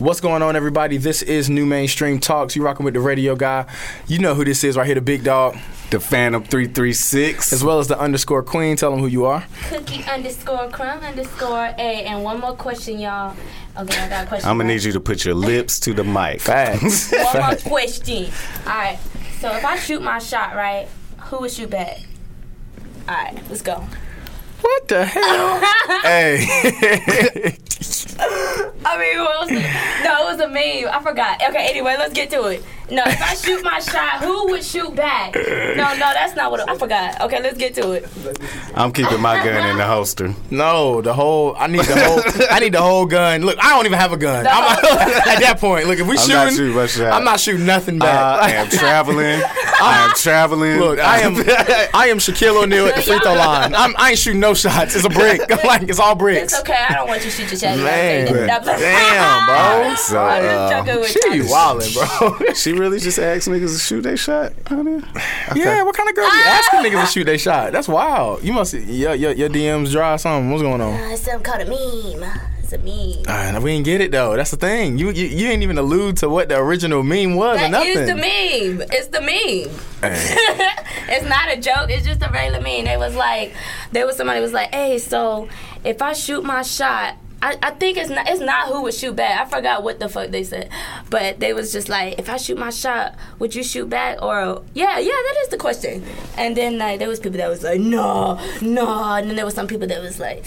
What's going on, everybody? This is NuMainstream Talks. You rocking with the radio guy. You know who this is right here, the big dog, The Phantom 336. as well as the underscore queen. Tell them who you are. Cookie underscore crumb underscore A. And one more question, y'all. Okay, I got a question. I'm gonna need you to put your lips to the mic. Facts. One more question. All right. So if I shoot my shot right, who would shoot back? All right, let's go. What the hell? hey. I mean? No, it was a meme. I forgot. Okay, anyway, let's get to it. No, if I shoot my shot, who would shoot back? No, no, that's not what it, I forgot. Okay, let's get to it. I'm keeping my gun in the holster. no, the whole. I need the whole. I need the whole gun. Look, I don't even have a gun. The I'm at that point, look, if we I'm shooting, not shooting my shot. I'm not shooting nothing back. I am traveling. I am traveling. Look, I am I am Shaquille O'Neal at the free throw line. I'm, I ain't shooting no shots. It's a brick. Like it's all bricks. It's okay. I don't want you to shoot your shot. Man, damn, bro. Alright, so, I'm uh, with She you. wildin', bro. She really just asked niggas to shoot their shot out there? Yeah, what kind of girl be asking niggas to shoot their shot? That's wild. You must your your, your DMs dry or something. What's going on? Uh, it's something called a meme. It's a meme. Uh, we didn't get it though. That's the thing. You you, you didn't even allude to what the original meme was or That nothing. is the meme. It's the meme. it's not a joke. It's just a regular meme. It was like, there was somebody was like, hey, so if I shoot my shot. I, I think it's not it's not who would shoot back. I forgot what the fuck they said, but they was just like, if I shoot my shot, would you shoot back? Or yeah, yeah, that is the question. And then like there was people that was like, no, no, and then there was some people that was like,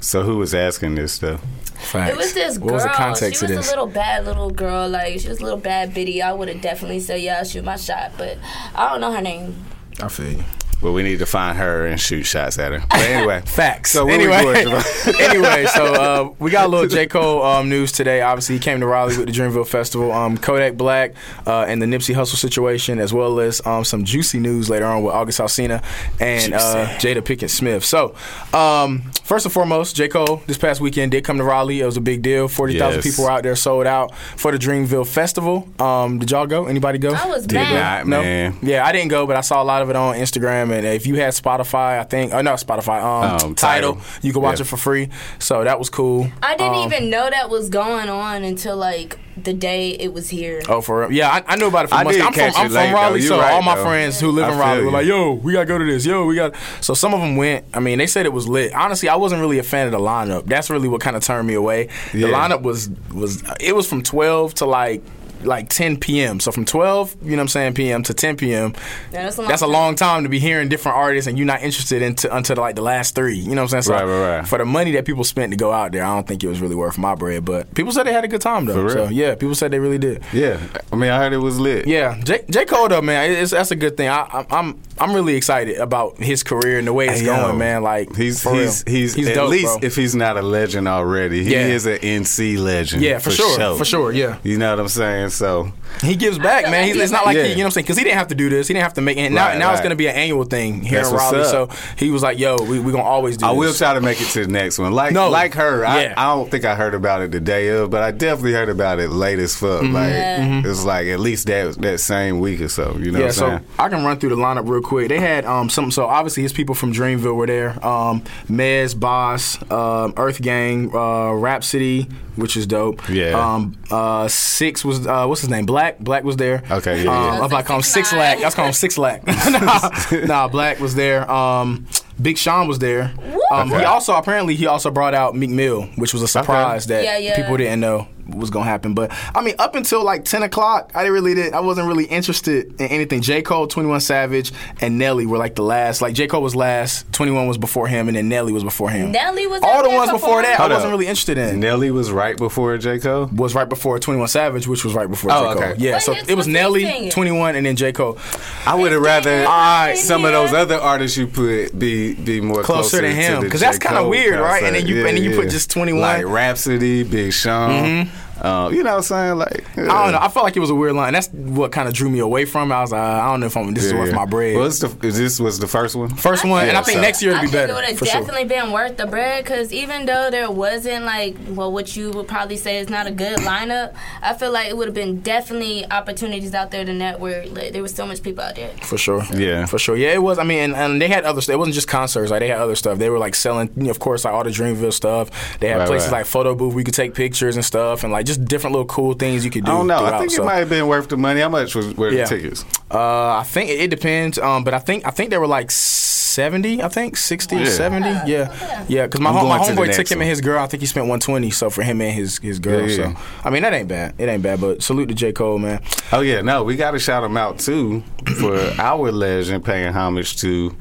So who was asking this stuff? Facts. It was this girl. What was the context she of was this? a little bad little girl. Like she was a little bad bitty. I would have definitely said yeah, I'll shoot my shot, but I don't know her name. I feel you. Well, we need to find her and shoot shots at her. But anyway, Facts. So anyway, we anyway, so uh, we got a little J Cole um, news today. Obviously, he came to Raleigh with the Dreamville Festival. Um, Kodak Black uh, and the Nipsey Hussle situation, as well as um, some juicy news later on with August Alsina and uh, Jada Pinkett Smith. So, um, first and foremost, J Cole this past weekend did come to Raleigh. It was a big deal. Forty thousand Yes. people were out there, sold out for the Dreamville Festival. Um, did y'all go? Anybody go? I was did mad. not, No, man. yeah, I didn't go, but I saw a lot of it on Instagram. And if you had Spotify, I think, oh no, Spotify, um, Um, title, Tidal. you could watch Yeah. it for free. So that was cool. I didn't Um, even know that was going on until like the day it was here. Oh, for real? Yeah, I, I knew about it for I months. did I'm from, catch I'm it from late. Raleigh, so right, all my though. friends who live in Raleigh feel were like, "Yo, we gotta go to this. Yo, we got." So some of them went. I mean, they said it was lit. Honestly, I wasn't really a fan of the lineup. That's really what kind of turned me away. The lineup was was it was from 12 to like like 10 p.m. So from 12, you know what I'm saying, p.m. to 10 p.m. Yeah, that's a long That's a time. long time to be hearing different artists and you're not interested into until like the last three. You know what I'm saying? So Right, right, right. For the money that people spent to go out there, I don't think it was really worth my bread. But people said they had a good time though. For real? So yeah, people said they really did. Yeah, I mean, I heard it was lit. Yeah, J, J. Cole though, man, it's, that's a good thing. I, I'm I'm I'm really excited about his career and the way it's Hey, yo, going, man. Like He's for he's real. he's, at dope, least bro. if he's not a legend already, he Yeah. is an NC legend. Yeah, for sure, for sure, yeah. You know what I'm saying? So he gives back, man. like He's, he's it's not like like- he, you know what I'm saying because he didn't have to do this. He didn't have to make it. Now Right, now it's gonna be an annual thing here That's in what's Raleigh. up. So he was like, "Yo, we are gonna always do." This. I will try to make it to the next one. Like No. like her, I, Yeah. I don't think I heard about it the day of, but I definitely heard about it late as fuck. Mm-hmm. Like Yeah. it's like at least that that same week or so. You know yeah, what so I'm saying? I can run through the lineup real quick. They had um some so obviously his people from Dreamville were there. Um Mez, Bas, um, Earth Gang, uh, Rapsody, which is dope. Yeah. Um uh Six was uh what's his name? Black. Black was there. Okay, yeah, Um, yeah. I'm about to call him Six 6ix9ine. Lack. That's call him Six Lack. nah, nah, Black was there. Um Big Sean was there. Um, Okay. He also apparently he also brought out Meek Mill, which was a surprise that Yeah, yeah. people didn't know what was gonna happen. But I mean, up until like ten o'clock, I didn't really did. I wasn't really interested in anything. J Cole, Twenty One Savage, and Nelly were like the last. Like J Cole was last, Twenty One was before him, and then Nelly was before him. Nelly was all the ones before that. I wasn't up. really interested in. Nelly was right before J Cole. was right before Twenty One Savage, which was right before Oh, J Cole. okay. Yeah, What so it was was Nelly. Twenty One, and then J Cole. I would have rather Alright. some of those other artists you put be be more Closer closer, to him, the 'cause that's kinda Cole weird, right? And then you- concert. and then you put just 21. like Rapsody, Big Sean. Mm-hmm. Uh, you know what I'm saying? Like I don't know. I felt like it was a weird line. That's what kind of drew me away from it. I was like, I don't know if I'm, this is worth my bread. Well, the, this was the first one. First one, and I think so- next year it'll be think better it would have for sure. definitely been worth the bread because even though there wasn't like well what you would probably say is not a good lineup, I feel like it would have been definitely opportunities out there to network. Like there was so much people out there. For sure. Yeah. For sure. Yeah, it was. I mean, and, and they had other stuff. It wasn't just concerts. Like, they had other stuff. They were, like, selling, you know, of course, like, all the Dreamville stuff. They had Right, places right. like Photo Booth where you could take pictures and stuff and, like, just different little cool things you could do. I don't know. I think so. it might have been worth the money. How much was were Yeah. the tickets? Uh, I think it, it depends. Um, but I think I think they were like seventy. I think sixty or Yeah. seventy. Yeah, yeah. Because my, home, my going to homeboy took him one. and his girl. I think he spent one twenty. So for him and his his girl. Yeah, yeah. So I mean that ain't bad. It ain't bad. But salute to J Cole, man. Oh yeah, no, we got to shout him out too for our legend paying homage to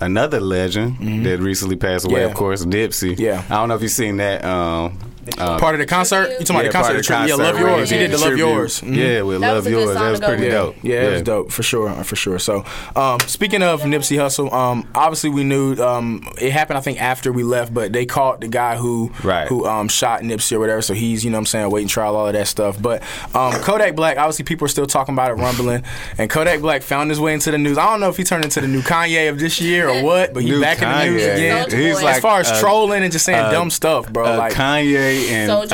another legend that recently passed away. Mm-hmm. Yeah. Of course, Nipsey. Yeah. I don't know if you've seen that. Um, uh, Part of the concert. You talking about the concert? of the tribute? yeah, concert love yours. He did the love tribute. yours. Mhm. Yeah, with That love was a good yours. That was pretty dope. Yeah, it was dope for sure, for sure. So, um, speaking of Nipsey Hussle, um, obviously we knew um, it happened. I think after we left, but they caught the guy who Right. who um, shot Nipsey or whatever. So he's you know what I'm saying waiting trial, all of that stuff. But um, Kodak Black, obviously people are still talking about it, rumbling. And Kodak Black found his way into the news. I don't know if he turned into the new Kanye of this year or what, but he's New back in the news again. He's Boy. like as far as uh, trolling and just saying uh, dumb stuff, bro. uh, like Kanye and Soulja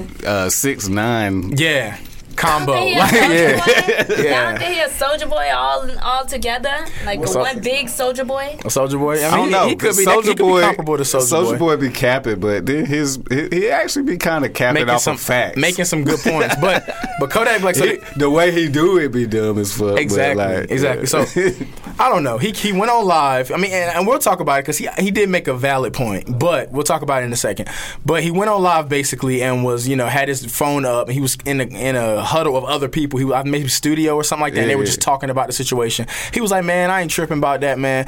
um, uh, six nine. yeah, combo. Y'all Like, think he a yeah. Boy? Yeah. Y'all think he a Soulja Boy all all together, like What's a up? one big Soulja Boy? a Soulja Boy. I, mean, I don't he- know. He, could be. Soulja he could Boy, be comparable to Soldier Soulja Boy. Boy be capping, but then his he, he actually be kind of capping making off some of facts. making some good points. But but Kodak Black, so He- the way he do it be dumb as fuck. but, exactly, like, exactly. yeah. So I don't know. He he went on live. I mean, and, and we'll talk about it because he he did make a valid point. But we'll talk about it in a second. But he went on live basically and was you know had his phone up and he was in a in a huddle of other people. He was maybe studio or something like that. and they were just talking about the situation. He was like, man, I ain't tripping about that, man.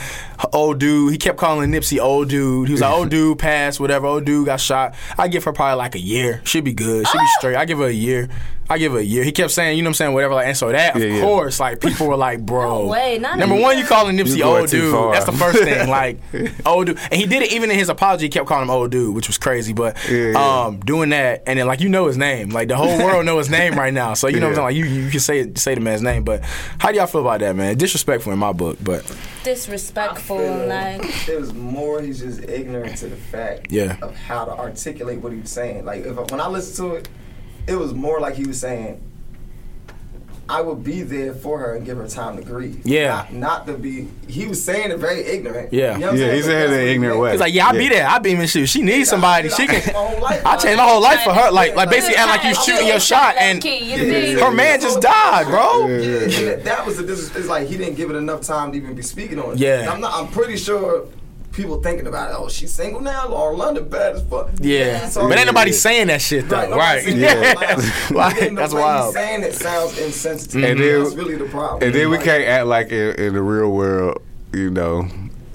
Old dude. He kept calling Nipsey old dude. He was like, old dude passed, whatever. Old dude got shot. I give her probably like a year. She'd be good. She'd be ah. straight. I give her a year. I give her a year. He kept saying, you know what I'm saying, whatever. Like, and so that, of Yeah, yeah. course, like people were like, bro. No way, not number one, you year. calling Nipsey You old dude. far. That's the first thing. Like old dude, and he did it even in his apology. He kept calling him old dude, which was crazy. But Yeah, yeah. um, doing that, and then like you know his name, like the whole world know his name right now. So you know what I'm saying. Like you, you can say say the man's name. But how do y'all feel about that, man? Disrespectful in my book, but Disrespectful, like it was more he's just ignorant to the fact Yeah. of how to articulate what he was saying. Like if when I listen to it, it was more like he was saying, "I will be there for her and give her time to grieve." Yeah. not, not to be. He was saying it very ignorant. Yeah. you know what I'm Yeah, saying? he But said it in an ignorant way. he's like, yeah, I'll Yeah. be there. I'll be in shoes. She needs somebody. She can. My whole life, I changed my whole life for her. Like, like basically act like you I'm shooting your shot and key, you see? her man just died, bro. Yeah, and that- that was the It's like he didn't give it enough time to even be speaking on it. Yeah. And I'm not. I'm pretty sure people thinking about it. Oh, she's single now. Or London bad as fuck. Yeah, So- but ain't nobody saying that shit though, Right, right? Yeah. that. Like, Like, that's wild. Saying it sounds insensitive. And then- that's really the problem. And then we Like, can't act like in, in the real world, you know,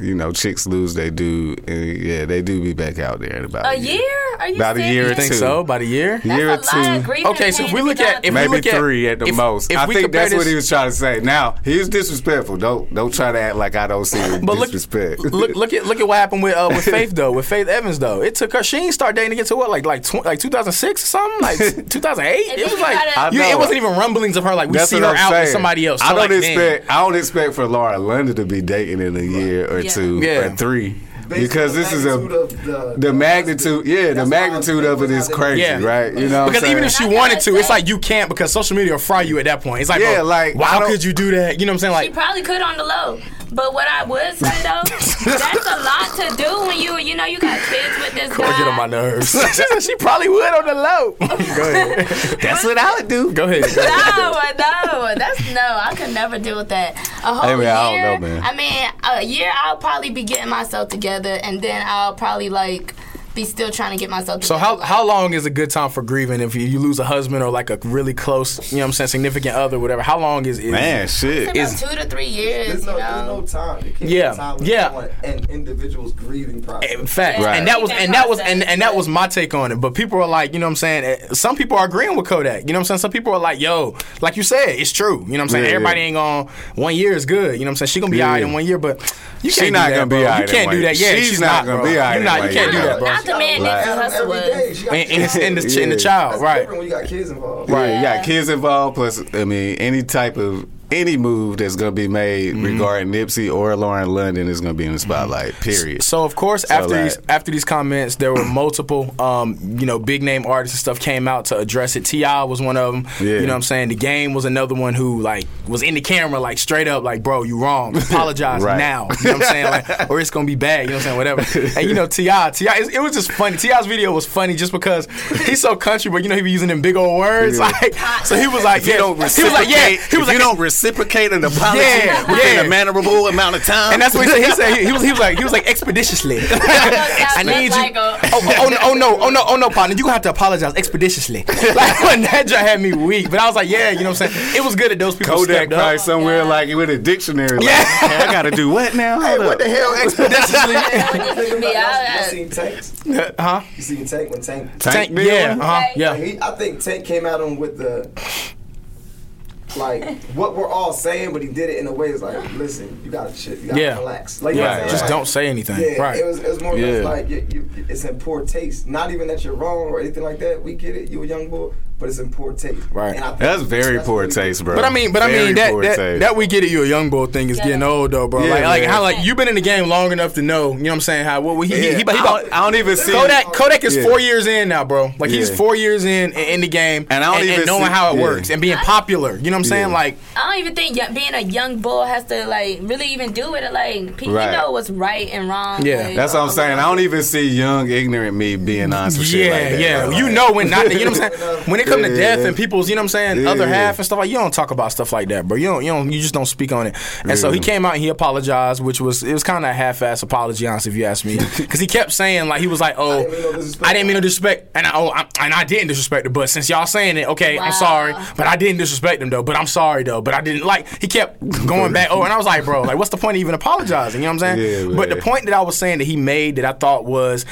you know, chicks lose they do, and yeah, they do be back out there in about a year? Are you About a year or You serious? think so? About a year? That's year a or lot two. grieving Okay, so if we look at- done. if we maybe look three at the if- most. if I think compare that's what he was trying to say. Now he's disrespectful. Don't don't try to act like I don't see the But look, disrespect. look, look at look at what happened with uh, with Faith though. With Faith Evans though, it took her. She ain't start dating again to what like like tw- like 2006 or something, like 2008. It was like I you, it wasn't even rumblings of her like we That's see her I'm out saying. with somebody else. I don't like, damn. expect. I don't expect for Lauren London to be dating in a year or Yeah. Two Yeah. or three. Based Because this is a magnitude the, the magnitude. Yeah, the magnitude of it is crazy, Yeah. right? You know, what I'm Because even if she wanted gotta it's like you can't because social media will fry you at that point. It's like, Yeah, bro, like, why I could you do that? You know what I'm saying? Like, she probably could on the low. But what I would say though, that's a lot to do when you you know you got kids with this Corey guy. get on my nerves. she said she probably would on the low. Go ahead. That's what I would do. Go ahead. Go ahead. No, no, that's no. I could never deal with that. A whole Hey, man, I don't year. know, man. I mean, a year. I'll probably be getting myself together, and then I'll probably like be still trying to get myself. So together. how how long is a good time for grieving if you, you lose a husband or like a really close, you know what I'm saying, significant other, whatever? How long is, is Man, shit. About is- two to three years. There's no, you there's no time. You can't Yeah, time yeah. someone and individuals grieving process. In fact, Yeah. and that was and that was and, and that was my take on it. But people are like, you know what I'm saying? eh, Some people are agreeing with Kodak. You know what I'm saying? Some people are like, yo, like you said, it's true. You know what I'm saying? Yeah, Everybody yeah. ain't gonna one year is good. You know what I'm saying? She gonna be Yeah, alright in one year, but you She can't not do that, gonna be bro. alright You can't do that. Yeah, She's she's, not not, gonna bro. be alright You in not, you can't do that, bro. Not the man Like- was. And, and, and, the, Yeah. and the child, That's right? when you got kids involved. Right, you Yeah. got kids involved. Plus, I mean, any type of any move that's gonna be made Mm-hmm. regarding Nipsey or Lauren London is gonna be in the spotlight. Period. So of course, So, after like- these after these comments, there were multiple, um, you know, big name artists and stuff came out to address it. T.I. was one of them. Yeah. You know what I'm saying? The game was another one who like was in the camera, like straight up, like, bro, you wrong. Apologize Right. now. You know what I'm saying? Like, or it's gonna be bad. You know what I'm saying? Whatever. And you know, T.I., T.I., it, it was just funny. T.I.'s video was funny just because he's so country, but you know he be using them big old words. Yeah. Like, so he was like, yeah, don't he was like, yeah, he was if like, you don't reciprocate an apology Yeah, within yeah. a manageable amount of time, and that's what he said. He said he, he was he was like he was like expeditiously. I need you. oh, oh, oh, no, oh no, oh no, oh no, partner. You gonna have to apologize expeditiously. like when that joint had me weak, but I was like, yeah, you know what I'm saying. It was good that those people Kodak stepped probably up. somewhere like with a dictionary. Like, Yeah. "Hey, I gotta do what now? Hey, what the hell, expeditiously? Niggas be out I at- seen Tanks. huh? You seen Tank when Tank? Tank Tank, yeah, uh-huh, yeah. He, I think Tank came at him with the like what we're all saying, but he did it in a way. It's like, listen, you gotta chill, you gotta Yeah. relax. Like, you know what I'm Right. Just Like, don't say anything. Yeah, right. it was it was more or Yeah. like you, you, it's in poor taste. Not even that you're wrong or anything like that. We get it. You a young boy, but it's in poor taste. Right. And I think That's very that's poor what taste, bro. But I mean, but I Very mean that poor that, taste. that we get it. You a young boy thing is Yeah. getting old though, bro. Yeah, like like how like you've been in the game long enough to know. You know what I'm saying? How what he, he, Yeah. he, he, I, don't, I don't even see Kodak Kodak is Yeah. four years in now, bro. Like he's Yeah. four years in in the game, And I don't even knowing see- how it yeah. works and being popular. You know what I'm saying? Like I don't even think being a young bull has to like really even do with it. Like people Right. know what's right and wrong. Yeah. like, That's what I'm saying. I don't even see young, ignorant me being on some shit yeah, like that. yeah. bro. You know when not. You know what I'm saying? When it comes to death yeah. and people's, you know what I'm saying, Yeah, other yeah. half and stuff like you don't talk about stuff like that, bro. You don't. You don't. You just don't speak on it. And so he came out and he apologized, which was it was kind of a half-ass apology, honestly, if you ask me, because he kept saying like he was like, oh, didn't mean no. I didn't mean no disrespect, and I, oh, I, and I didn't disrespect him, but since y'all saying it, okay, I'm sorry, but I didn't disrespect him though, but I'm sorry though, but I didn't like. He kept going back oh, and I was like, bro, like what's the point of even apologizing? You know what I'm saying? Yeah, but the point that I was saying that he made that I thought was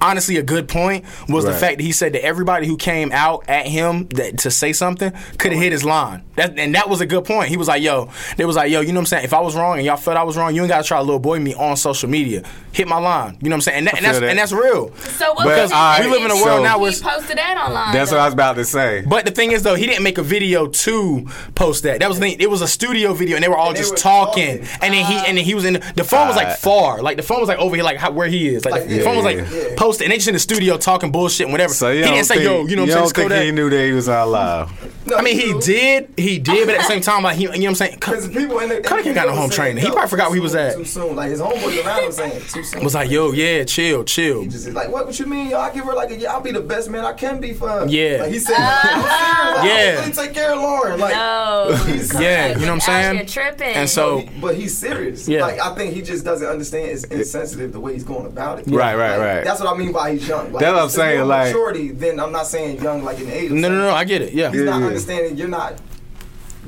honestly a good point was the fact that he said that everybody who came out at him that, to say something could have hit his line. That, and that was a good point. He was like, yo, they was like, yo, you know what I'm saying? If I was wrong and y'all felt I was wrong, you ain't got to try to little boy me on social media. Hit my line. You know what I'm saying? And, that, and, that's, that. and that's real. So what But was I- we live in a world so- now He where posted that online. That's what I was about to say. but the thing is, though, he didn't make a video to post that. That was the thing. It was a studio video, and they were all And they just were talking. talking. And then he and then he was in the, the phone was like uh, far, like the phone was like over here, like how, where he is. Like, Like, the, yeah, phone was like yeah, yeah. Posted, and they just in the studio talking bullshit and whatever. So you he didn't say, think, yo, you know what I'm don't saying? think Kodak. he knew that he was out loud? No, I mean, he knew. did, he did, but at the same time, like he, you know what I'm saying? Because people in the Kodak ain't got no home training. He probably forgot where he was at. Too soon. Like his homeboy around him saying too soon. Was like, yo, yeah, chill, chill. He just is like, what? What you mean? Yo, I give her like, a, yeah, I'll be the best man I can be for her. Yeah. Like he said, oh. like, I'm. Like, Yeah. I really take care of Lauren. Like, No. he's, Yeah, you know what I'm Out saying? here tripping. And so- But, he, but he's serious. Yeah. Like I think he just doesn't understand. It's insensitive the way he's going about it. Right, right, right. That's what I mean by he's young. Like, That's what I'm saying, you're like- maturity. Then I'm not saying young like in age. or No, no, no, I get it. Yeah, He's not Yeah. understanding. You're not.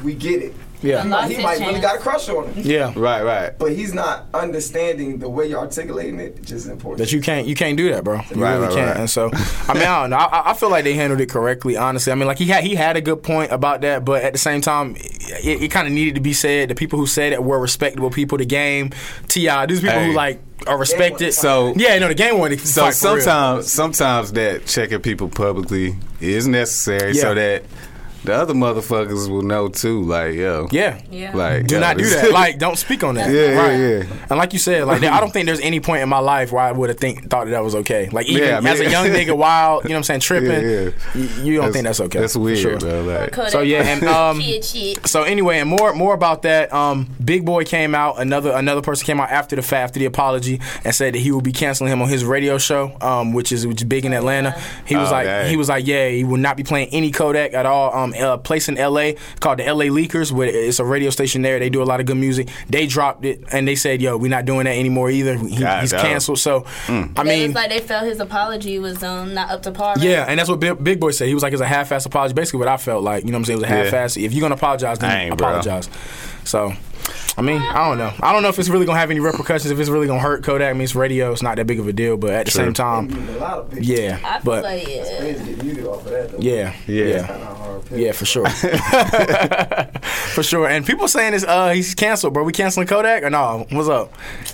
We get it. Yeah, Lost He his might really got a crush on him. yeah. Right, right. But he's not understanding the way you're articulating it. Just important. That you can't, you can't do that, bro. You Right, really right, can't. right. And so, I mean, I don't know. I, I feel like they handled it correctly. Honestly, I mean, like he had, he had a good point about that, but at the same time, it, it kind of needed to be said. The people who said it were respectable people. The game, T.I., these people Hey. who like are respected. So- yeah, no, the game wanted to So fight for real. sometimes, sometimes that checking people publicly is necessary Yeah. so that the other motherfuckers will know too. Like, yo, yeah, Yeah. like do yo, not do that. Like, don't speak on that. Yeah, yeah, right. yeah. And like you said, like I don't think there's any point in my life where I would have think thought that that was okay. Like even Yeah, I mean- as a young nigga, wild, you know what I'm saying, tripping. Yeah, yeah. You, you don't think that's okay? That's for weird, sure. bro. Like, So, yeah, and, um. So anyway, and more more about that. Um, Big Boy came out. Another another person came out after the fact, after the apology, and said that he will be canceling him on his radio show, um, which is which is big in Atlanta. He was Oh, like dang. he was like, yeah, he will not be playing any Kodak at all. Um, a place in L.A. called the L.A. Leakers, where it's a radio station there. They do a lot of good music. They dropped it, and they said, yo, we're not doing that anymore either. He, God, he's dog. canceled. So I mean, was like they felt his apology was um not up to par. right? yeah, and that's what Big, Big Boy said. He was like, it's a half-ass apology. Basically, what I felt like, you know what I'm saying? It was a half-ass. If you're gonna apologize, then Dang, bro. apologize. So, I mean, I don't know. I don't know if it's really gonna have any repercussions. If it's really gonna hurt Kodak, I mean, it's radio. It's not that big of a deal. But at the True. same time, a lot of people. yeah. I But like yeah. Crazy to get muted off of that. Though. yeah, Yeah. yeah. Kind of hard. pill. Yeah, for sure. for sure. And people saying this, uh, he's canceled, bro. We canceling Kodak or no? What's up?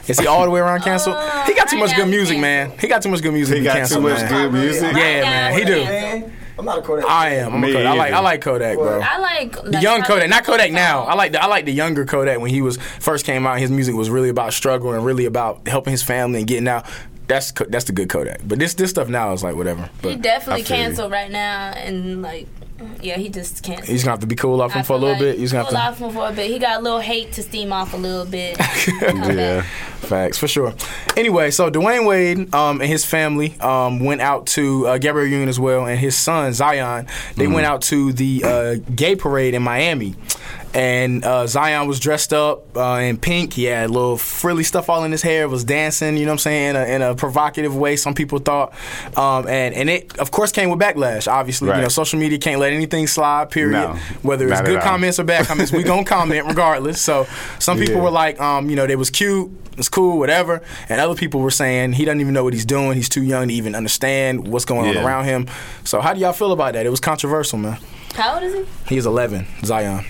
Is he all the way around canceled? he got too much good music, man. He got too much good music. He to be got too much man. good music. Yeah, man, he do. Man, I'm not a Kodak. I am. I'm a Kodak. I like. I like Kodak, bro. I like The young Kodak, not Kodak now. I like the I like the younger Kodak when he was first came out. His music was really about struggle and really about helping his family and getting out. That's that's the good Kodak. But this this stuff now is like whatever. But He definitely I feel you. canceled right now, and like, yeah, he just can't. he's gonna have to be cool off him I for a little like bit. He's gonna cool have off him for a bit. He got a little hate to steam off a little bit. Yeah. to facts for sure. Anyway, so Dwayne Wade um, and his family um, went out to uh, Gabrielle Union as well, and his son Zion. They went out to the uh, gay parade in Miami. And uh, Zion was dressed up uh, in pink. He had little frilly stuff all in his hair. Was dancing, you know what I'm saying, in a, in a provocative way. Some people thought, um, and and it of course came with backlash. Obviously, you know, social media can't let anything slide. Period. No, Whether it's good comments or bad comments, we gonna comment regardless. So some people Yeah. were like, um, you know, they was cute, it's cool, whatever, and other people were saying he doesn't even know what he's doing. He's too young to even understand what's going on around him. So how do y'all feel about that? It was controversial, man. How old is he? He's 11, Zion.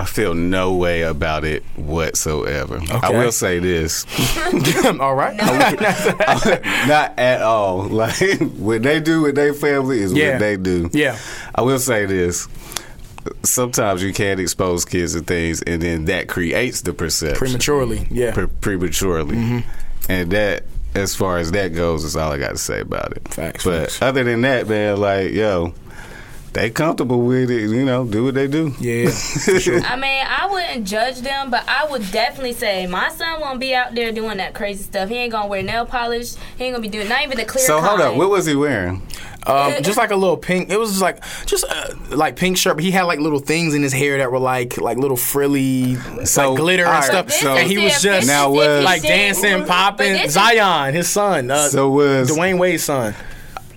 I feel no way about it whatsoever. I will say this. all right. Not at all. Like what they do with their family is Yeah. what they do. Yeah. I will say this. Sometimes you can't expose kids to things, and then that creates the perception Prematurely, yeah. pre- prematurely, Mm-hmm. and that, as far as that goes, is all I got to say about it. Facts, But facts. other than that, man, like yo, they comfortable with it. You know, do what they do. yeah. sure. I mean, I wouldn't judge them, but I would definitely say my son won't be out there doing that crazy stuff. He ain't gonna wear nail polish. He ain't gonna be doing not even the clear. So hold up, what was he wearing? Um, just like a little pink. It was just like just uh, like pink shirt. But he had like little things in his hair that were like like little frilly, So, like glitter all and stuff. So- and he was just Now was- like dancing, popping. Zion, his son. Uh, So was Dwayne Wade's son.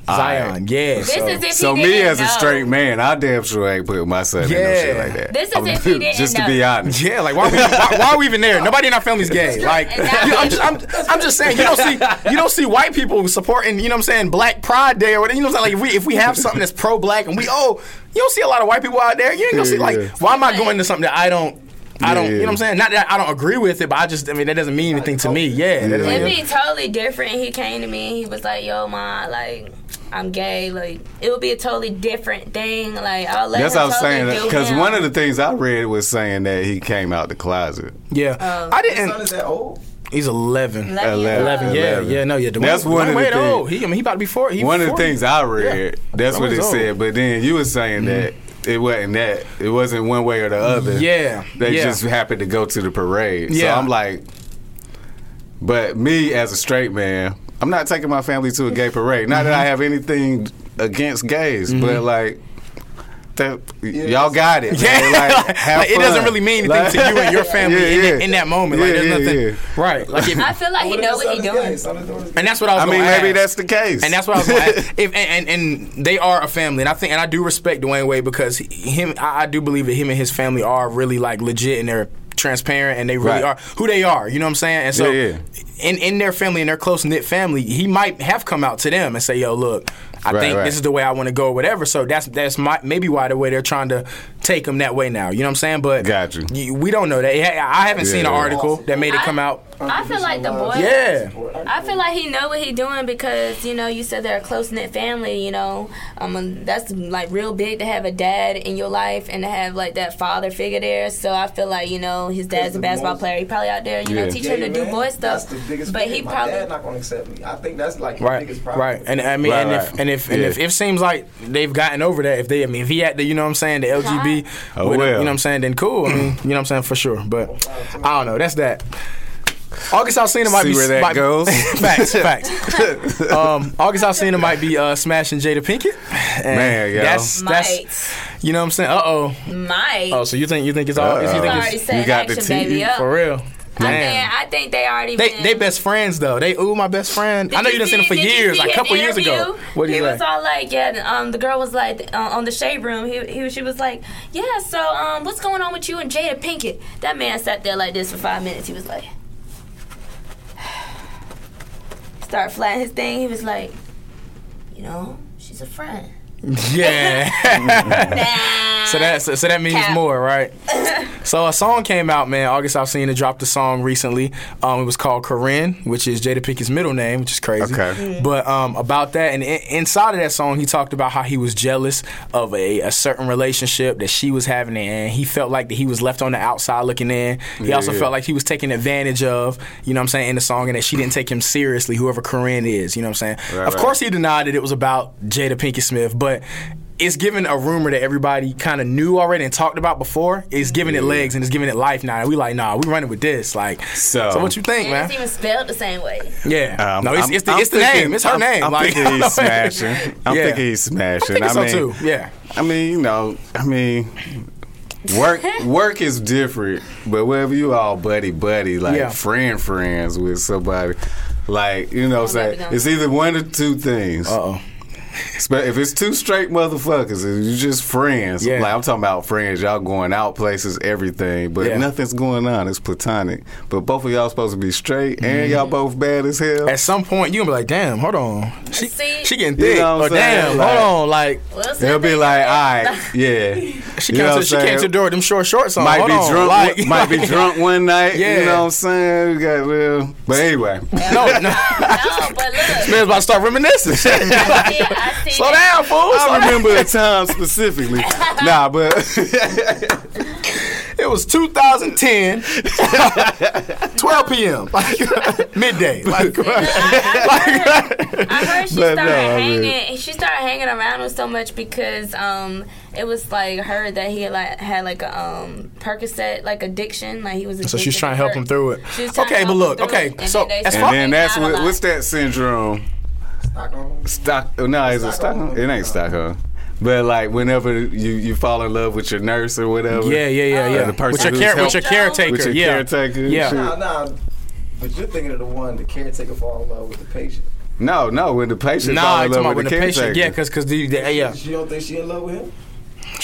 Zion, right. yeah. This so. is if he me didn't as a straight man, I damn sure ain't putting my son in no shit like that. This is I'm- if he didn't Just to be honest. Yeah, like why, we, why, why are we even there? Nobody in our family's gay. Like, you know, I'm just, I'm, I'm just saying, you don't see, you don't see white people supporting, you know, what I'm saying, Black Pride Day or whatever. You know, what I'm saying, like if we, if we have something that's pro-black and we, oh, you don't see a lot of white people out there. You ain't gonna see like, Yeah. why am I going to something that I don't, I don't, you know, what I'm saying? Not that I don't agree with it, but I just, I mean, that doesn't mean anything to me. Yeah, that doesn't It'd be totally different. He came to me and he was like, "Yo, ma, like." I'm gay. Like it would be a totally different thing. Like I'll let That's what I was totally saying. do Because one of the things I read was saying that he came out the closet. yeah. Oh. I His son didn't. is that old? He's 11. Eleven. years 11. Yeah, 11. yeah, no, yeah. Dwayne, That's one Dwayne of the Wade things- old. He, I mean, he about to be four. He One of the things I read, that's That what it old. said. But then you were saying mm-hmm. that it wasn't that. It wasn't one way or the other. Yeah, They yeah. just happened to go to the parade. Yeah. So I'm like, but me as a straight man, I'm not taking my family to a gay parade. Not that Mm-hmm. I have anything against gays, but like. That, y'all got it. Yeah, man. like, like, it doesn't really mean anything Like- to you and your family Yeah, in, that, yeah. in that moment. Like, Yeah, there's yeah, nothing, yeah. right? Like, if, I feel like he What if know what he's doing. gay? Doing and that's what I was. I mean, gonna maybe ask. that's the case. And that's what I was going to ask. If, and, and, and they are a family, and I think, and I do respect Dwayne Wade because him, I, I do believe that him and his family are really like legit and they're transparent and they really Right. are who they are. You know what I'm saying? And so, Yeah, yeah. in in their family, in their close knit family, he might have come out to them and say, "Yo, look." I Right, think right. this is the way I want to go, or whatever. So that's that's my, maybe why the way they're trying to take him that way now. You know what I'm saying? But Got you. We don't know that. I haven't seen an Yeah. article that made it come out. I feel like the boy. Yeah. I feel like he know what he doing because you know you said they're a close knit family. You know, um, that's like real big to have a dad in your life and to have like that father figure there. So I feel like you know his dad's a basketball most- player. He probably out there you know Yeah. teaching him to do man, boy stuff. That's the biggest but he fear. My probably dad not gonna accept me. I think that's like the Right, biggest problem. right, and I mean, Right, and if right. and if and Yeah. if it seems like they've gotten over that, if they, I mean, if he had the, you know what I'm saying, the LGB, Oh, with him, well. you know what I'm saying, then cool. I mean, you know what I'm saying for sure. But I don't know. That's that. August Alsina might See be where that might, goes? facts, facts. um, August Alsina might be uh, smashing Jada Pinkett. And Man, yo. that's might that's you know what I'm saying. Uh oh. might. Oh, so you think you think it's all? Uh-oh. you It's think already it's set you got the action, baby. tea Up. for real? I Damn. think I think they already. They been, they best friends though. They ooh my best friend. I know you done seen him for years, like a couple years ago. interview? What did he he was all like, yeah. Um, the girl was like uh, on the shade room. He, he she was like, yeah. So um, what's going on with you and Jada Pinkett? That man sat there like this for five minutes. He was like, start flatting his thing. He was like, you know, she's a friend. Yeah. Nah. So that so, so that means Cap. more, right? So a song came out, man. August I've seen Alsina dropped a song recently. Um, it was called Corinne, which is Jada Pinkett's middle name, which is crazy. Okay. But um, about that, and in, inside of that song, he talked about how he was jealous of a, a certain relationship that she was having, and he felt like that he was left on the outside looking in. He Yeah, also yeah. felt like he was taken advantage of, you know what I'm saying, in the song, and that she didn't take him seriously, whoever Corinne is, you know what I'm saying. Right, of right. course, he denied that it was about Jada Pinkett Smith, but it's given a rumor that everybody kind of knew already and talked about before. It's giving it legs and it's giving it life now. And we like, nah, we running with this. Like, So- so, what you think, And man? it's even spelled the same way. Yeah, Um, no, it's, it's the, it's the thinking- name. It's her I'm- name. I'm like, thinking he's smashing. I'm Yeah. thinking he's smashing. I think so mean, too. Yeah, I mean, you know, I mean, work work is different, but wherever you all buddy buddy, like Yeah. friend friends with somebody, like you know, what I'm saying it's either one or two things. uh oh. Spe- If it's two straight motherfuckers and you just friends, Yeah. like I'm talking about friends, y'all going out places, everything, but Yeah. nothing's going on. It's platonic. But both of y'all supposed to be straight, and y'all mm-hmm. both bad as hell. At some point, you gonna be like, damn, hold on, she, See? she getting You thick. know what or I'm saying? damn, Like- hold on, like Well, They'll be like, all right, yeah. she You came know to she I'm came saying? to the door with them short shorts on. might hold be on, drunk, like, one, might be drunk one night. Yeah. You know what I'm saying? We got real. But anyway, no, no. No, but look. Man's about to start reminiscing. I see, I see Slow that. down, fool. Slow I down. remember a time specifically. nah, but It was 2010, 12 p.m. Like midday. Like, I heard she started no, I mean- hanging. She started hanging around him so much because um, it was like heard that he had like had like a um Percocet like addiction, like he was. so she's trying to help him through it. She was trying to Okay, but look, okay, it, and so then they and then that's hanging out a what, what's that syndrome? Stockholm. Stock? oh, No, is it Stockholm. Stockholm? It ain't Stockholm. But like whenever you, you fall in love with your nurse or whatever. Yeah, yeah, yeah, yeah. the person with your who's care, with your caretaker, With your yeah. caretaker. Yeah. shit. Nah, nah. But you're thinking of the one, the caretaker fall in love with the patient. No, no, when the patient Nah, fall I'm in talking love about with when the, the patient, caretaker. yeah, because because the, the yeah, You don't think she in love with him?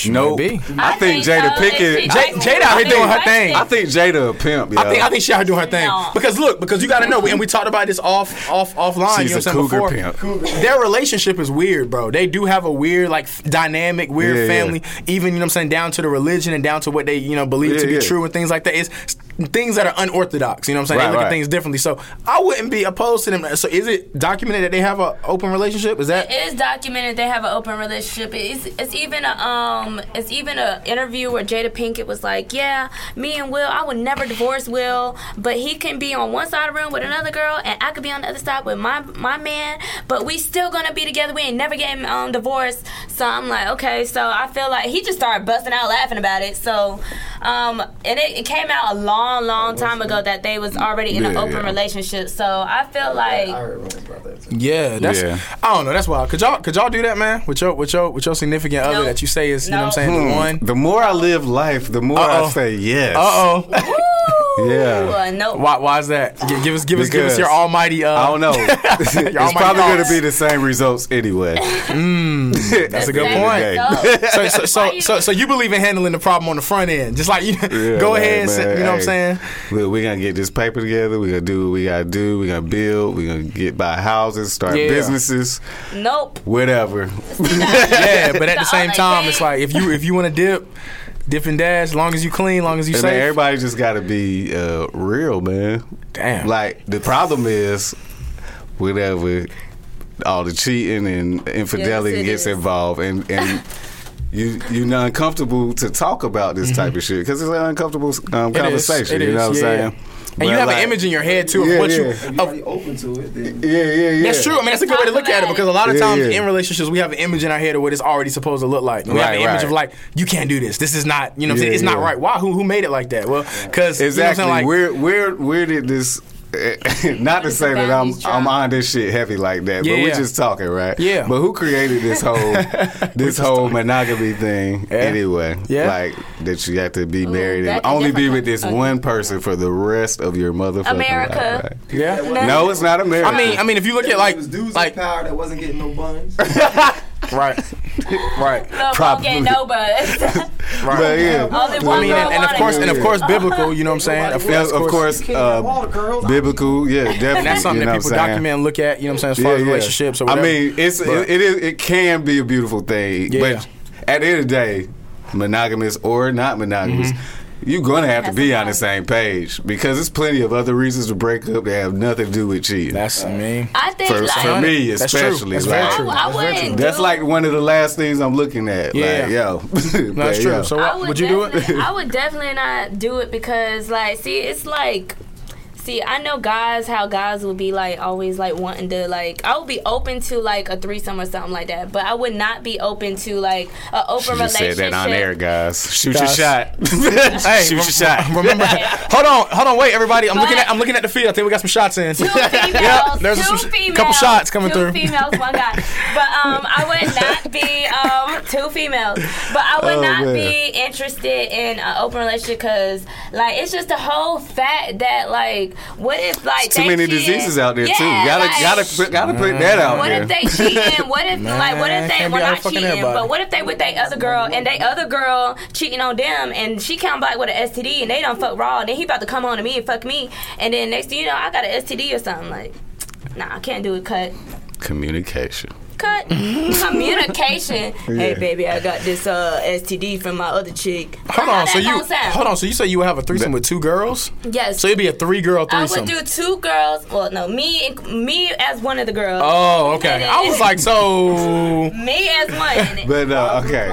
Nope. be. I, think, Jada so. Pinkett. If Jada out here doing her thing. I think Jada a pimp. Yo. I think I think she out here doing her thing No. because look because you got to know and we talked about this off off offline. she's you know a what I'm cougar saying before. pimp. Their relationship is weird, bro. They do have a weird, like, f- dynamic, weird Yeah, yeah. family. Even you know what I'm saying, down to the religion and down to what they you know believe Yeah, to be yeah. true and things like that. It's things that are unorthodox. You know what I'm saying? Right, they look right. at things differently. So I wouldn't be opposed to them. So is it documented that they have an open relationship? Is that? It is documented they have an open relationship. It's, it's even a um it's even an interview where Jada Pinkett was like, "Yeah, me and Will, I would never divorce Will, but he can be on one side of the room with another girl, and I could be on the other side with my my man, but we still gonna be together. We ain't never getting um divorced." So I'm like, okay, so I feel like he just started busting out laughing about it. So, um, and it, it came out a long, long time ago that they was already in an open yeah. relationship. So I feel like. I heard rumors about that too. Yeah, that's. Yeah. I don't know. That's wild. Could y'all could y'all do that, man? With your with your with your significant other Nope. that you say is you know what I'm No. saying the Hmm. one. The more I live life, the more Uh-oh. I say yes. Uh oh. Woo! Yeah. No. Why, why is that? Gi- Give us, give us, give us your almighty. Uh, I don't know. it's almighty probably going to be the same results anyway. That's a good End of the point. So, so, so, you- so, so you believe in handling the problem on the front end, just like you Yeah, go man, ahead, and say- you know what I'm saying? Look, we're going to get this paper together. We're going to do what we got to do. We're going to build. We're going to get buy houses, start Yeah. businesses, Nope. whatever. Yeah, but at the That's same time, it's like if you if you want to dip, dip and dash, as long as you clean, as long as you And then safe. everybody just got to be uh, real, man. Damn. Like, the problem is, whatever, all the cheating and infidelity Yes, gets is. involved. And, and you, you're not uncomfortable to talk about this type of shit because it's an uncomfortable um, Mm-hmm. It is. conversation. It you know what I'm yeah. saying? And you have like- an image in your head too of Yeah, what you. yeah. If you're Of, already open to it, then Yeah, yeah, yeah. that's true. I mean, that's a good way to look at it because a lot of Yeah, times yeah. in relationships we have an image in our head of what it's already supposed to look like. And we have an image right. of like, you can't do this. This is not. You know, what I'm saying Yeah, it's not right. Why? Who who made it like that? Well, because Exactly. You know what I'm saying? Like, where where where did this? not to does say that I'm boundaries? I'm on this shit heavy like that, Yeah, but we're yeah. just talking, right? Yeah. But who created this whole this whole monogamy thing Yeah. anyway? Yeah. Like that you have to be married and only be with this con- one person for the rest of your motherfucking America. life. Right? yeah. No, it's not America. I mean, I mean, if you look at like, it was dudes like, in power that wasn't getting no buns. right, right, Look, Probably. Probably. no buzz. right. but yeah. Only I one mean, girl and, and of course, it. and of course, biblical. You know what I'm saying? Of, Yeah, course, of course, You can't have uh, all girls. biblical, yeah, definitely. and that's something you know that what people I'm saying? document and look at. You know what I'm saying? As far as relationships or whatever. I mean, it's But- it, it is it can be a beautiful thing, Yeah. but at the end of the day, monogamous or not monogamous, you're gonna have to be on the same page because there's plenty of other reasons to break up that have nothing to do with cheating. That's I mean. I think for, like for me, That's true. especially. That's very like, true. I, I That's very wouldn't. That's like one of the last things I'm looking at. Yeah. Like, yo. That's true. yo. So what, would, would you do it? I would definitely not do it because, like, see, it's like. See, I know guys how guys will be like always like wanting to like I would be open to like a threesome or something like that, but I would not be open to like a open She just relationship. said that on air, guys. Shoot Guys. your shot. Hey, Shoot your shot. Remember, hold on, hold on, wait, everybody. I'm looking at, I'm looking at the field. I think we got some shots in. Two females, Yeah, there's two some- females, couple shots coming two through. females, one guy. But um, I would not be um two females. But I would Oh, not man. be interested in an open relationship because like it's just the whole fact that like what if like Too many cheating? diseases out there Yeah, too. Gotta like, gotta put, gotta put that out What there. if they cheating? What if like what if they can't well be out not fucking cheating, everybody. but what if they with their other girl and they other girl cheating on them and she come back with an STD and they don't fuck raw and then he about to come on to me and fuck me and then next thing you know I got an STD or something like nah I can't do it cut Communication. Cut communication hey baby I got this uh STD from my other chick Hold on, so you don't hold on, so you say you would have a threesome with two girls? yes So it'd be a three girl threesome. I threesome. would do two girls well no me and me as one of the girls Oh, okay. Then- I was like, so me as one But uh, okay.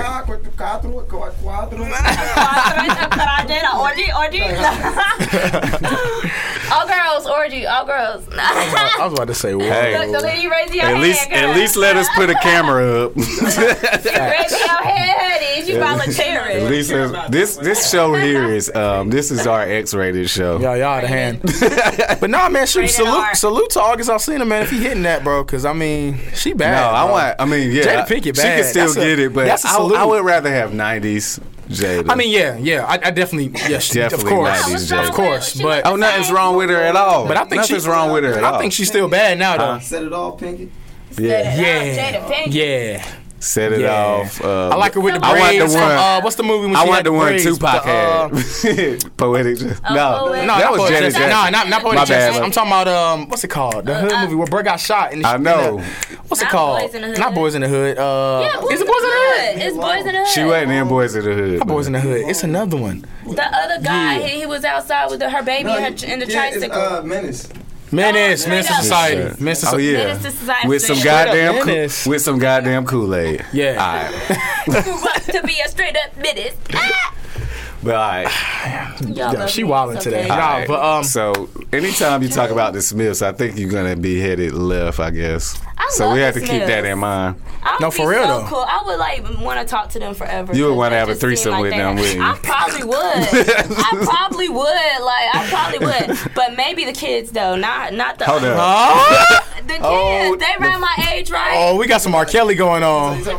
orgy, orgy. all girls, orgy, all girls. I was about to say, whoa. Hey. Look, the lady raise your At hand. least girl. at least let us put a camera up. raise your hand. Is you volunteering? At least let's- this this show here is um this is our X-rated show. Y'all, y'all out of hand. but nah, man, shoot, Rated salute, R. salute to August Alsina, man. If he hitting that, bro, because I mean, she bad. No, I bro. want. I mean, yeah, Jada Pinkett she bad. can still That's a- get it, but that's a I, salute. I would rather have '90s Jada. I mean, yeah, yeah. I, I definitely, yeah, she, of Definitely course, 90s What's wrong of course. But oh, nothing's wrong with her at all. but I think nothing's she, wrong with her at all. I think she's still bad now, though. Set it off, Pinky. Yeah. Yeah, Jada yeah. Set it Yeah. off. Uh, I like it with the I want braids. the from, one- uh, what's the movie? When I she want had the one braids with Tupac the, uh, had. Poetic. Justice. Oh, no, Poetic. No, that was Poetic Janet Jackson. No, not not Poetic My Justice. bad. I'm talking about um, what's it called? The hood movie where Bro got shot. In the, I know. What's it called? Boys in the Hood. Not Boys in the Hood. Uh, Yeah, boys is it Boys in the Hood? It's boys in the hood. She wasn't in Boys in the Hood. Not Boys in the Hood. It's another one. The other guy, Yeah. he, he was outside with the, her baby in, her, in the yeah, it's, tricycle. uh, Menace. Menace, straight Menace to up. Society. Menace to Oh yeah, Menace to Society. with some goddamn menace. Kool- with some goddamn Kool Aid. Yeah. All right. Grew up to be a straight up menace. Ah! But all right. Y'all Yeah, she me. wildin' today. okay. All right. but, um, so anytime you talk about the Smiths, I think you're gonna be headed left, I guess. I so love we have the to keep that in mind. I would No, for real, so though. Cool. I would like want to talk to them forever. You would wanna have a threesome like with them, wouldn't you? I probably would. I probably would. Like I probably would. But maybe the kids though, not not the Hold up. Huh? the kids. Oh, they around my age, right? Oh, we got some R. Kelly going You on. talking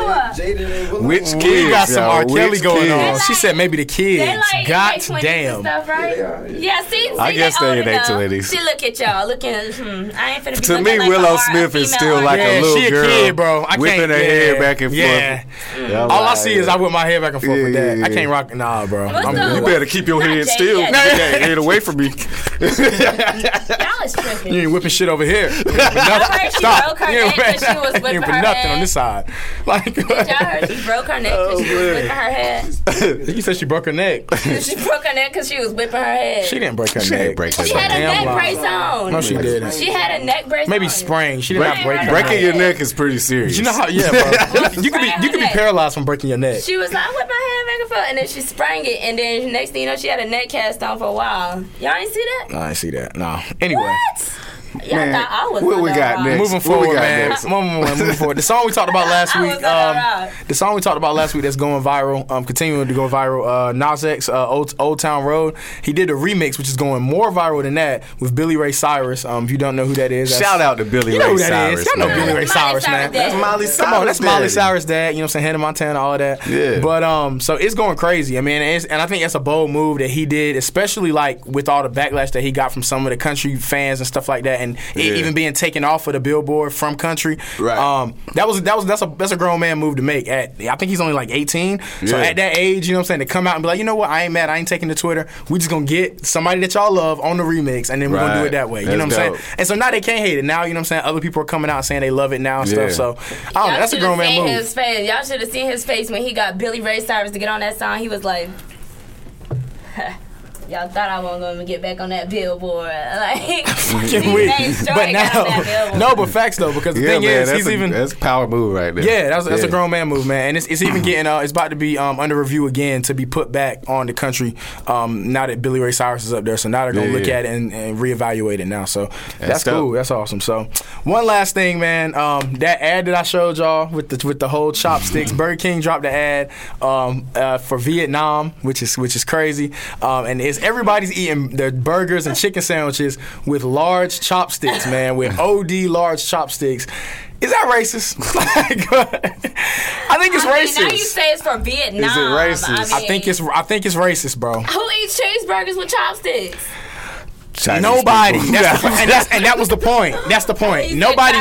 No. about Jada, Jada and Willow? Which We kids? got some yo? R. Kelly Which going on. kids? She said maybe the kids. like God in their 20s and damn. stuff, right? Yeah, yeah. Yeah, see, see I guess they they old in their 20s. See, look at y'all. Looking, hmm, I ain't finna be To me, like Willow a R- Smith is still like Yeah, a little she a girl, kid, bro. I whipping can't- her yeah, hair back and forth. yeah. Yeah, I'm All I like, see is I whip my hair back and forth with Yeah, that. I can't rock. Nah, bro. I'm the- You better keep your head still. Get that head away from me. Y'all is tripping. You ain't whipping shit over here. You ain't whipping I nothing. heard she Stop. You ain't neck 'cause whipping- whipping you ain't her whipping nothing on this side. Like, Y'all heard she broke her neck because she was whipping her head. you said she broke her neck. she broke her neck because oh, she was whipping her head. She didn't break her She neck. didn't break her She had a Damn neck lie. brace on. No, she didn't. She had a neck brace Maybe on. sprain. She did not break her Breaking neck. your neck is pretty serious. You know how? Yeah, bro. You could be you could be paralyzed from breaking your neck. She was like, I whipped my head back and forth, and then she sprang it, and then next thing you know, she had a neck cast on for a while. Y'all ain't see that? No, I didn't see that. No. Anyway. What? Y'all Man, thought I was what we got next? Moving What we forward, got man. next? Moving, moving, moving forward. The song we talked about last week. was on that Um, the song we talked about last week that's going viral, um, continuing to go viral. Uh, Nas X, uh, Old, Old Town Road. He did a remix, which is going more viral than that, with Billy Ray Cyrus. Um, if you don't know who that is, that's- Shout out to Billy You know Ray who that Cyrus. is. Y'all know man. Billy Ray Miley Cyrus, Cyrus man. That's Miley Cyrus. Come on, that's Miley. Cyrus' dad. You know what I'm saying? Hannah Montana, all of that. Yeah. But um, so it's going crazy. I mean, it's, and I think that's a bold move that he did, especially like with all the backlash that he got from some of the country fans and stuff like that, and it Yeah. even being taken off of the Billboard from country. Right. Um, that was that was that's a that's a grown man move to make. At I think he's only like 18. So Yeah. at that age, you know what I'm saying, to come out and be like, you know what, I ain't mad. I ain't taking to Twitter. We just gonna get somebody that y'all love on the remix, and then we're gonna do it that way. You know what I'm That's saying? And so now they can't hate it. Now you know what I'm saying. Other people are coming out saying they love it now and Yeah. stuff. So I don't know. Y'all That's a shoulda grown man seen move. His face. Y'all should have seen his face when he got Billy Ray Cyrus to get on that song. He was like, Y'all thought I wasn't gonna get back on that billboard. Like, Fucking weak. But got on that now, no, but facts though, because the Yeah, thing man, is, that's he's a, even. that's power move right there. Yeah, that's, that's a Yeah. grown man move, man, and it's, it's even getting uh, it's about to be um, under review again to be put back on the country um, now that Billy Ray Cyrus is up there. So now they're gonna Yeah, look yeah. at it and, and reevaluate it now. So that's, That's cool. That's awesome. So one last thing, man, um, that ad that I showed y'all with the with the whole chopsticks, Burger King dropped the ad um, uh, for Vietnam, which is which is crazy, um, and it's everybody's eating their burgers and chicken sandwiches with large chopsticks, man, with OD large chopsticks. Is that racist? Like, I think it's I mean, racist. now you say it's for Vietnam. Is it racist? I, I think it's I think it's racist, bro. Who eats cheeseburgers with chopsticks? Chinese Nobody. people. That's the, and, that's, and that was the point. That's the point. said Nobody.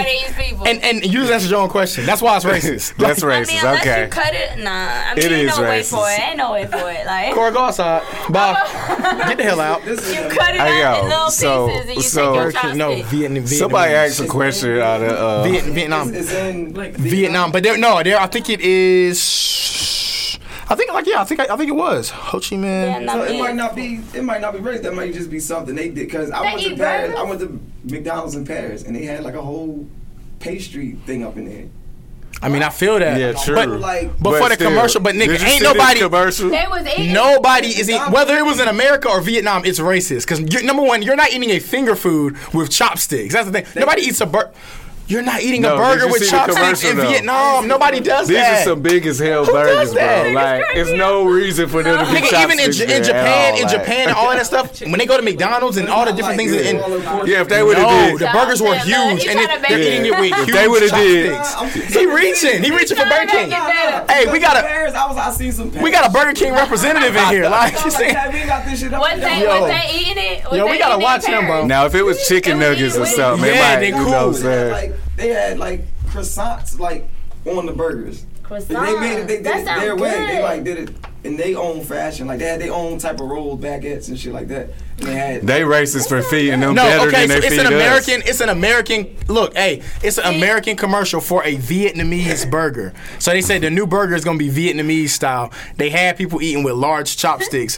And and you just answered your own question. That's why it's racist. That's I racist. mean, unless okay. you cut it, nah. I mean, It ain't is no way racist. for it. Ain't no way for it. Like, Cora, go outside. Bye. Get the hell out. This you a- cut it out yo, in little so- pieces and you so- take your no, chopstick. Vietnam. Somebody asked a question out of uh, Viet, Vietnam. It's, it's in like Vietnam, but there no, there. I think it is. I think like yeah, I think I, I think it was Ho Chi Minh. Vietnam So it is- might not be. It might not be race. That might just be something they did. Cause I They went to Paris. burgers? I went to McDonald's in Paris, and they had like a whole pastry thing up in there. I mean, I feel that. Yeah, true. But, Like, but, for the still, commercial, but nigga, ain't nobody. commercial. They was eating. Nobody is eating, whether it was in America or Vietnam, it's racist. Because number one, you're not eating a finger food with chopsticks. That's the thing. Nobody eats a burger. You're not eating No, a burger with see the chopsticks in though? Vietnam. Nobody does These that. These are some big as hell Who burgers, does that? bro. Like, it's no reason for them to be Nigga, even in, J- in Japan, all, in Japan, and all of that stuff, when they go to McDonald's and all the different things, in, Yeah, if they would have no, did, the burgers were huge, and it, they're make eating it- it with If huge they would've did- chopsticks. He reaching, he reaching for tryna Burger King. make it better. Hey, we got a was. I seen some. we got a Burger King representative in here. Like, you Like, saying, we got this shit up. Was they, Yo. was they eating it? Yo, we gotta watch in him, bro. Now if it was chicken nuggets or eating something, with- it Yeah, might, they you cool. Know what I'm They had, like they had like croissants like on the burgers. Croissants. They made it. They did That it sound their way. They like did it in their own fashion. Like they had their own type of rolled baguettes and shit like that. And they had. They racist for feeding them No, better okay, than so they it's feed an us. American. It's an American. Look, hey, it's an American commercial for a Vietnamese burger. So they said the new burger is gonna be Vietnamese style. They had people eating with large chopsticks.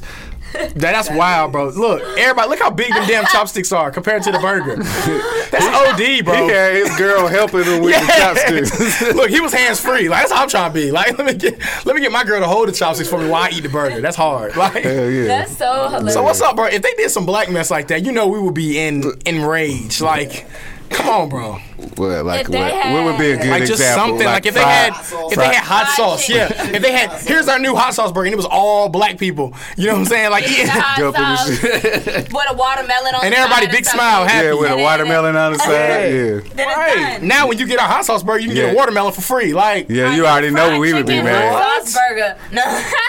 That, that's wild, bro. Look, everybody, look how big them damn chopsticks are compared to the burger. That's OD, bro. He had his girl helping him with the chopsticks. Look, he was hands free. Like that's how I'm trying to be. Like let me get let me get my girl to hold the chopsticks for me while I eat the burger. That's hard. Like Hell yeah. That's so hilarious. so what's up, bro? If they did some black mess like that, you know we would be in enraged. Like, come on, bro. What, like what? had- what would be a good Like just something. Like, if they had sauce. if they had hot sauce, chicken. yeah. If they had here's our new hot sauce burger and it was all black people. You know what I'm saying? Like Eating the hot sauce shit. with a watermelon on And everybody big smile, happy. Yeah, with a watermelon on the side. Yeah. Then Right. Now when you get a hot sauce burger, you can get a watermelon for free. Like Yeah, you already know we would be mad. chicken Sauce burger. No.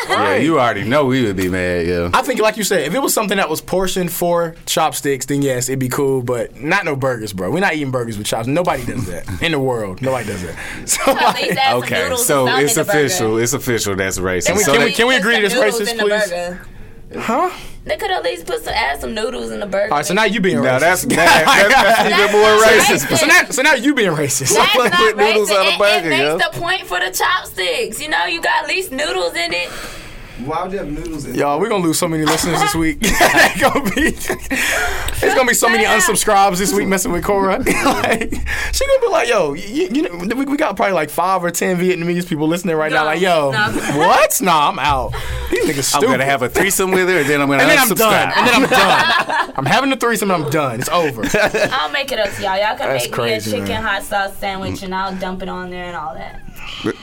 Yeah, you already know we would be mad. Yeah. I think, like you said, if it was something that was portioned for chopsticks, then yes, it'd be cool. But not no burgers, bro. We're not eating burgers with chops. Nobody does that in the world. Nobody does that. So, At like, Okay, so it's in the burger. official. It's official. That's racist. Can we- So can they- we- can we agree some to this noodles racist, in the please? burger. huh? They could at least put some add some noodles in the burger. All right, so now you being Now racist. that's that, that's, that's even more That's racist. so now, so now you being racist. That's Like not put noodles racist. on a burger, it, yo. makes the point for the chopsticks. You know, you got at least noodles in it. Why would you have noodles in? Y'all, we're gonna lose so many listeners this week. it's gonna be, it's gonna be so many unsubscribes this week messing with Cora. like, she gonna be like, "Yo, you, you know, we, we got probably like five or ten Vietnamese people listening right now. Like, yo, no. what? Nah, I'm out. These niggas stupid. I'm gonna have a threesome with her, and then I'm gonna and then I'm unsubscribe. done. And then I'm done. I'm having the threesome and I'm done. It's over. I'll make it up to y'all. Y'all can That's make crazy, me a chicken man. hot sauce sandwich and I'll dump it on there and all that.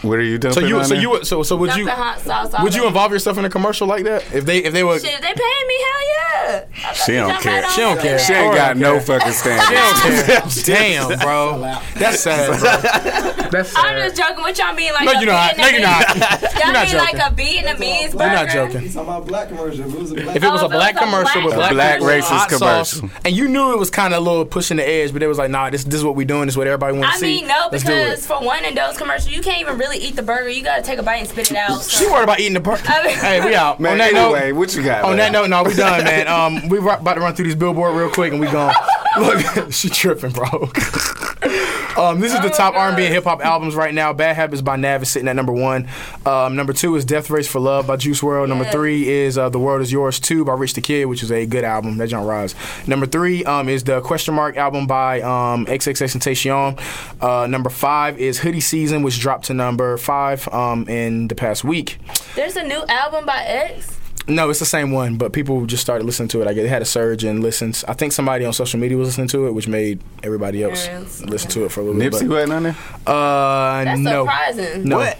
What are you dumping So you, on so there? you, so so would Dumping you, hot sauce. would you involve yourself in a commercial like that? If they, if they were, Shit, if they paying me, hell yeah. She don't care. right She don't care. She ain't got no care. fucking She don't care. Damn, bro. That's sad, bro. That's sad. I'm just joking with y'all being like No, you're not. No, you're not. You're Y'all mean joking. like a Vietnamese burger. You're not joking. He's talking about black commercial. If it was a black, If it was a black commercial with black black, commercial. people, hot Black racist commercial. and you knew it was kind of a little pushing the edge, but it was like, nah, this this is what we doing. This is what everybody wants to see. I mean, no, Let's do it. because for one, in those commercials, you can't even really eat the burger. You gotta take a bite and spit it out. She worried about eating the burger. I mean- hey, we out. Man, on that anyway, note, what you got? on that note, no, we done, man. Um, we about to run through this billboard real quick, and we gone. Look, she tripping, bro. Um, this is the Oh, top R&B and hip hop albums right now. Bad Habits by Nav is sitting at number one. Um, number two is Death Race for Love by Juice WRLD. Number three is uh, The World Is Yours 2 by Rich the Kid, which is a good album. That John Rise. Number three um, is the Question Mark album by um, XXXTentacion. Uh, number five is Hoodie Season, which dropped to number five um, in the past week. There's a new album by X. No, it's the same one, but people just started listening to it. I guess it had a surge in listens. I think somebody on social media was listening to it, which made everybody else Yes. listen to it for a little Nipsey bit. wasn't on there. Uh, That's no. surprising. No. What?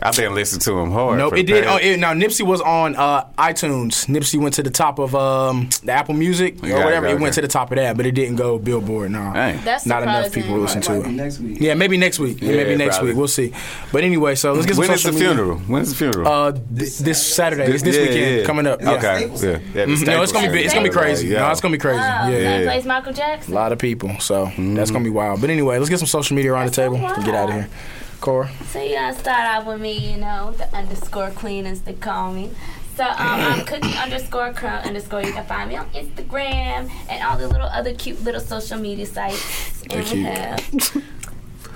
I've been listening to him hard. Nope, for it did. past- Oh, it, now Nipsey was on uh, iTunes. Nipsey went to the top of um, the Apple Music or Yeah, whatever. okay, It went to the top of that, but it didn't go Billboard. No, Dang. That's not enough surprising. people listen to Might it. next week. Yeah, maybe next week. Yeah, Yeah, maybe next probably. week. We'll see. But anyway, so let's get some When is the social media. funeral? When's the funeral? Uh, th- this Saturday. It's this Yeah, weekend yeah. coming up. Yeah. Okay. Yeah. yeah the Mhm. No, it's gonna be Staples it's gonna be crazy. Yeah. No, it's gonna be crazy. Wow, Yeah. same Yeah. place Michael A lot of people, so Mm-hmm. that's gonna be wild. But anyway, let's get some social media around the table and get out of here. Cora, So you gotta start out with me, you know, the underscore queen as they call me. So um, I'm cookie underscore crumb underscore. You can find me on Instagram and all the little other cute little social media sites. And we cute.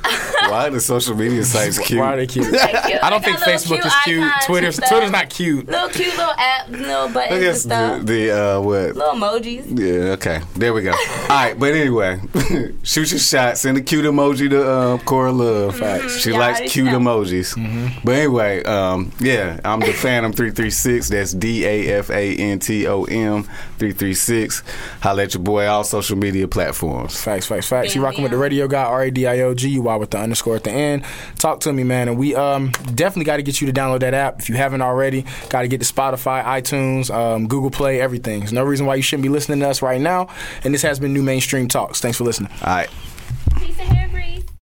have Why are the social media sites cute? why are they cute? Cute. I don't think Facebook is cute. icons Twitter's. Twitter's not cute. Little cute little app, little buttons I and guess the, stuff. the uh, what? little emojis. Yeah, okay. There we go. All right, but anyway, shoot your shot. Send a cute emoji to uh, Cora Love. She Y'all likes cute know. emojis. But anyway, um, yeah, I'm the Phantom 336. That's D A F A N T O M 336. Holla at your boy all social media platforms. Facts, facts, facts. You Bam, rocking with the radio guy, R A D I O G U Y with the underscore at the end. Talk to me, man. And we um definitely got to get you to download that app if you haven't already. Got to get to Spotify, iTunes, um, Google Play, everything. There's no reason why you shouldn't be listening to us right now. And this has been NuMainstream Talks. Thanks for listening. All right.